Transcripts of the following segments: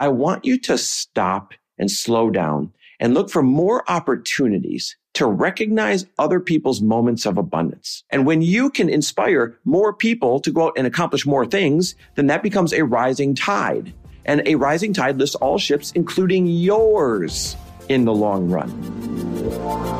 I want you to stop and slow down and look for more opportunities to recognize other people's moments of abundance. And when you can inspire more people to go out and accomplish more things, then that becomes a rising tide. And a rising tide lifts all ships, including yours, in the long run.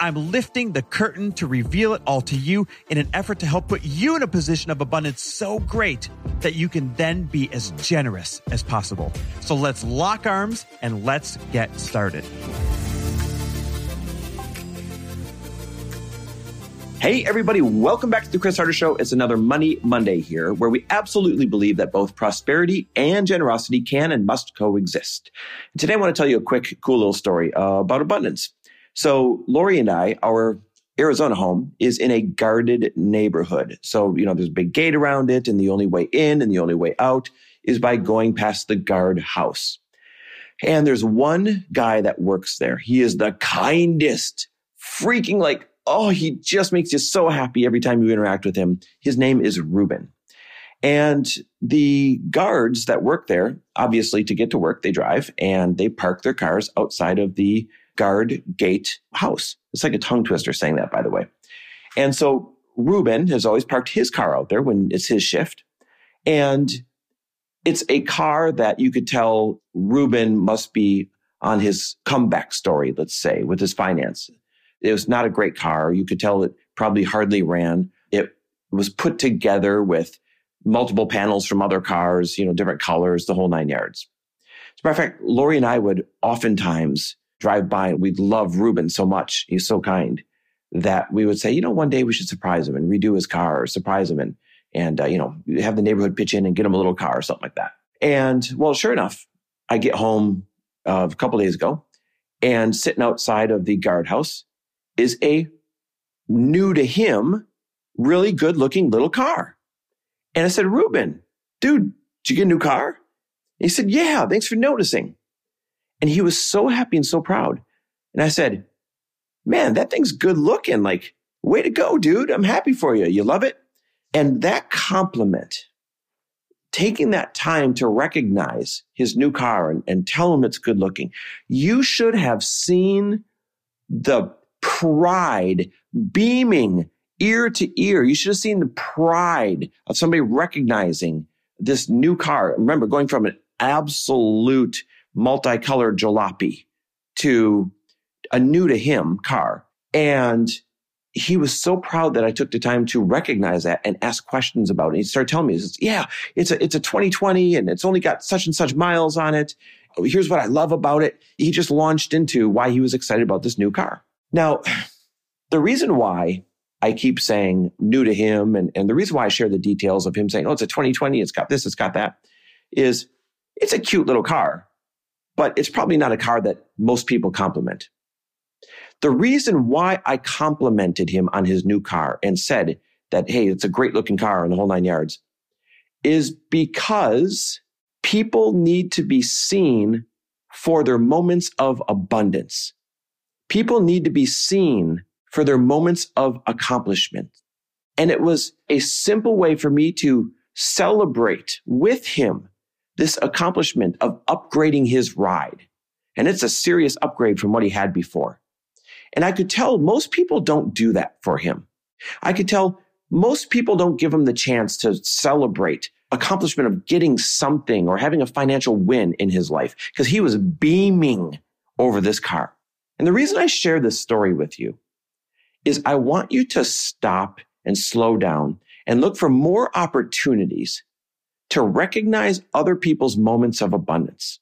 I'm lifting the curtain to reveal it all to you in an effort to help put you in a position of abundance so great that you can then be as generous as possible. So let's lock arms and let's get started. Hey, everybody, welcome back to the Chris Harder Show. It's another Money Monday here, where we absolutely believe that both prosperity and generosity can and must coexist. And today, I want to tell you a quick, cool little story uh, about abundance. So, Lori and I, our Arizona home is in a guarded neighborhood. So, you know, there's a big gate around it, and the only way in and the only way out is by going past the guard house. And there's one guy that works there. He is the kindest, freaking like oh, he just makes you so happy every time you interact with him. His name is Ruben. And the guards that work there, obviously to get to work, they drive and they park their cars outside of the guard gate house. It's like a tongue twister saying that, by the way. And so Ruben has always parked his car out there when it's his shift. And it's a car that you could tell Ruben must be on his comeback story, let's say, with his finance. It was not a great car. You could tell it probably hardly ran. It was put together with multiple panels from other cars, you know, different colors, the whole nine yards. As a matter of fact, Lori and I would oftentimes drive by and we'd love Ruben so much. He's so kind that we would say, you know, one day we should surprise him and redo his car or surprise him and, and, uh, you know, have the neighborhood pitch in and get him a little car or something like that. And well, sure enough, I get home uh, a couple days ago and sitting outside of the guardhouse is a new to him, really good looking little car. And I said, Ruben, dude, did you get a new car? He said, yeah, thanks for noticing. And he was so happy and so proud. And I said, man, that thing's good looking. Like, way to go, dude. I'm happy for you. You love it? And that compliment, taking that time to recognize his new car and, and tell him it's good looking, you should have seen the pride beaming ear to ear. You should have seen the pride of somebody recognizing this new car. Remember, going from an absolute multicolored jalopy to a new to him car. And he was so proud that I took the time to recognize that and ask questions about it. He started telling me, yeah, it's a, it's a 2020 and it's only got such and such miles on it. Oh, here's what I love about it. He just launched into why he was excited about this new car. Now, the reason why I keep saying new to him and, and the reason why I share the details of him saying, oh, it's a 2020, it's got this, it's got that, is it's a cute little car, but it's probably not a car that most people compliment. The reason why I complimented him on his new car and said that, hey, it's a great looking car in the whole nine yards is because people need to be seen for their moments of abundance. People need to be seen for their moments of accomplishment. And it was a simple way for me to celebrate with him this accomplishment of upgrading his ride. And it's a serious upgrade from what he had before. And I could tell most people don't do that for him. I could tell most people don't give him the chance to celebrate accomplishment of getting something or having a financial win in his life because he was beaming over this car. And the reason I share this story with you is I want you to stop and slow down and look for more opportunities to recognize other people's moments of abundance.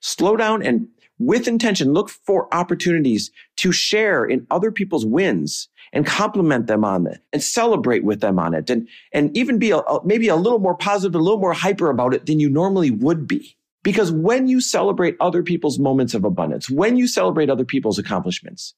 Slow down and with intention, look for opportunities to share in other people's wins and compliment them on it and celebrate with them on it and, and even be a, maybe a little more positive, a little more hyper about it than you normally would be. Because when you celebrate other people's moments of abundance, when you celebrate other people's accomplishments,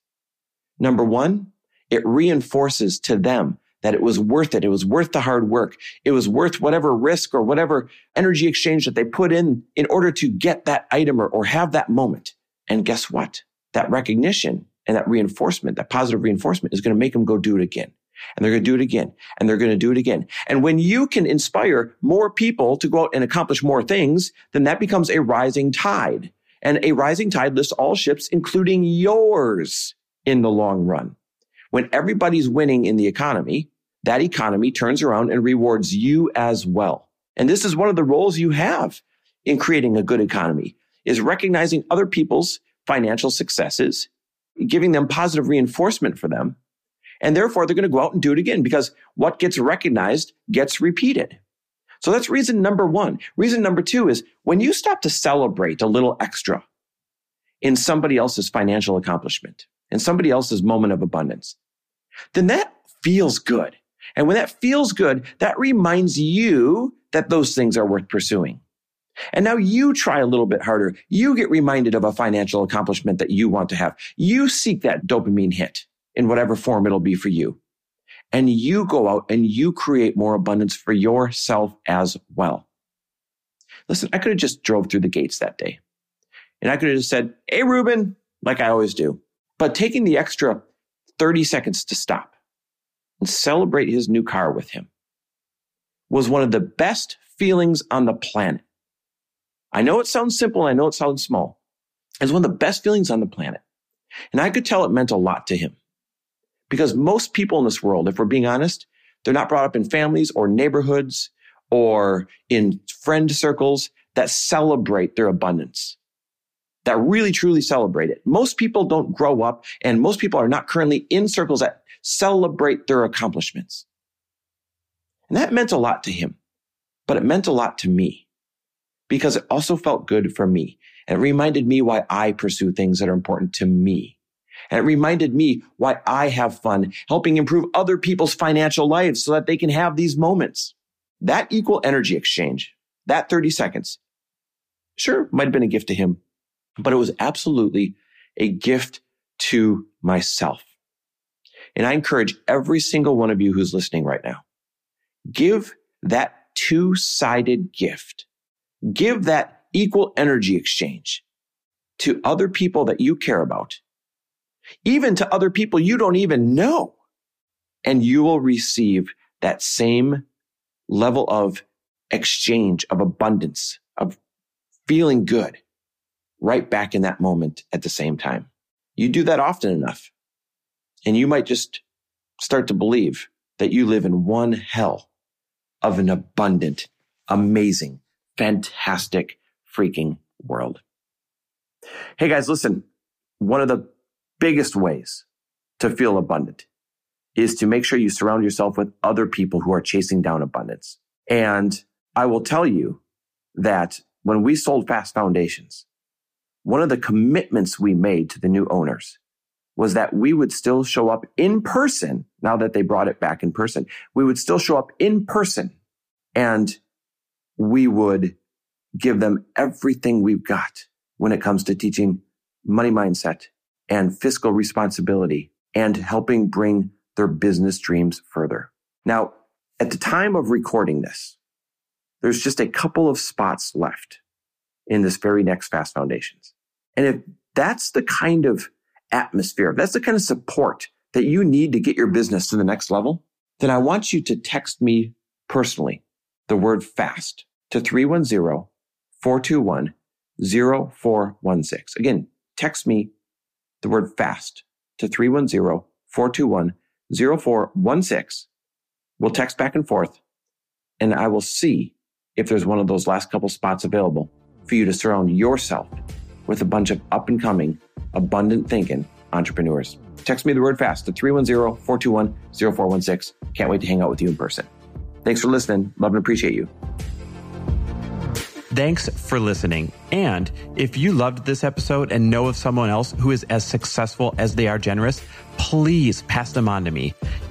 number one, it reinforces to them that it was worth it. It was worth the hard work. It was worth whatever risk or whatever energy exchange that they put in in order to get that item or, or have that moment. And guess what? That recognition and that reinforcement, that positive reinforcement is going to make them go do it again. And they're going to do it again. And they're going to do it again. And when you can inspire more people to go out and accomplish more things, then that becomes a rising tide. And a rising tide lifts all ships, including yours in the long run. When everybody's winning in the economy, that economy turns around and rewards you as well. And this is one of the roles you have in creating a good economy is recognizing other people's financial successes, giving them positive reinforcement for them. And therefore they're going to go out and do it again because what gets recognized gets repeated. So that's reason number one. Reason number two is when you stop to celebrate a little extra in somebody else's financial accomplishment, in somebody else's moment of abundance, then that feels good. And when that feels good, that reminds you that those things are worth pursuing. And now you try a little bit harder. You get reminded of a financial accomplishment that you want to have. You seek that dopamine hit in whatever form it'll be for you. And you go out and you create more abundance for yourself as well. Listen, I could have just drove through the gates that day and I could have just said, Hey, Ruben, like I always do. But taking the extra 30 seconds to stop and celebrate his new car with him was one of the best feelings on the planet. I know it sounds simple. I know it sounds small. It's one of the best feelings on the planet. And I could tell it meant a lot to him because most people in this world, if we're being honest, they're not brought up in families or neighborhoods or in friend circles that celebrate their abundance that really truly celebrate it. Most people don't grow up and most people are not currently in circles that celebrate their accomplishments. And that meant a lot to him, but it meant a lot to me because it also felt good for me. And it reminded me why I pursue things that are important to me. And it reminded me why I have fun helping improve other people's financial lives so that they can have these moments. That equal energy exchange, that 30 seconds, sure, might have been a gift to him, but it was absolutely a gift to myself. And I encourage every single one of you who's listening right now, give that two sided gift. Give that equal energy exchange to other people that you care about, even to other people you don't even know. And you will receive that same level of exchange, of abundance, of feeling good right back in that moment at the same time. You do that often enough and you might just start to believe that you live in one hell of an abundant, amazing, fantastic freaking world. Hey guys, listen, one of the biggest ways to feel abundant is to make sure you surround yourself with other people who are chasing down abundance. And I will tell you that when we sold Fast Foundations, one of the commitments we made to the new owners was that we would still show up in person. Now that they brought it back in person, we would still show up in person and we would give them everything we've got when it comes to teaching money mindset and fiscal responsibility and helping bring their business dreams further. Now, at the time of recording this, there's just a couple of spots left in this very next Fast Foundations. And if that's the kind of atmosphere, if that's the kind of support that you need to get your business to the next level, then I want you to text me personally the word fast to 310 421 0416. Again, text me the word fast to 310 421 0416. We'll text back and forth and I will see if there's one of those last couple spots available for you to surround yourself with a bunch of up and coming, abundant thinking entrepreneurs. Text me the word fast to 310 421 0416. Can't wait to hang out with you in person. Thanks for listening. Love and appreciate you. Thanks for listening. And if you loved this episode and know of someone else who is as successful as they are generous, please pass them on to me.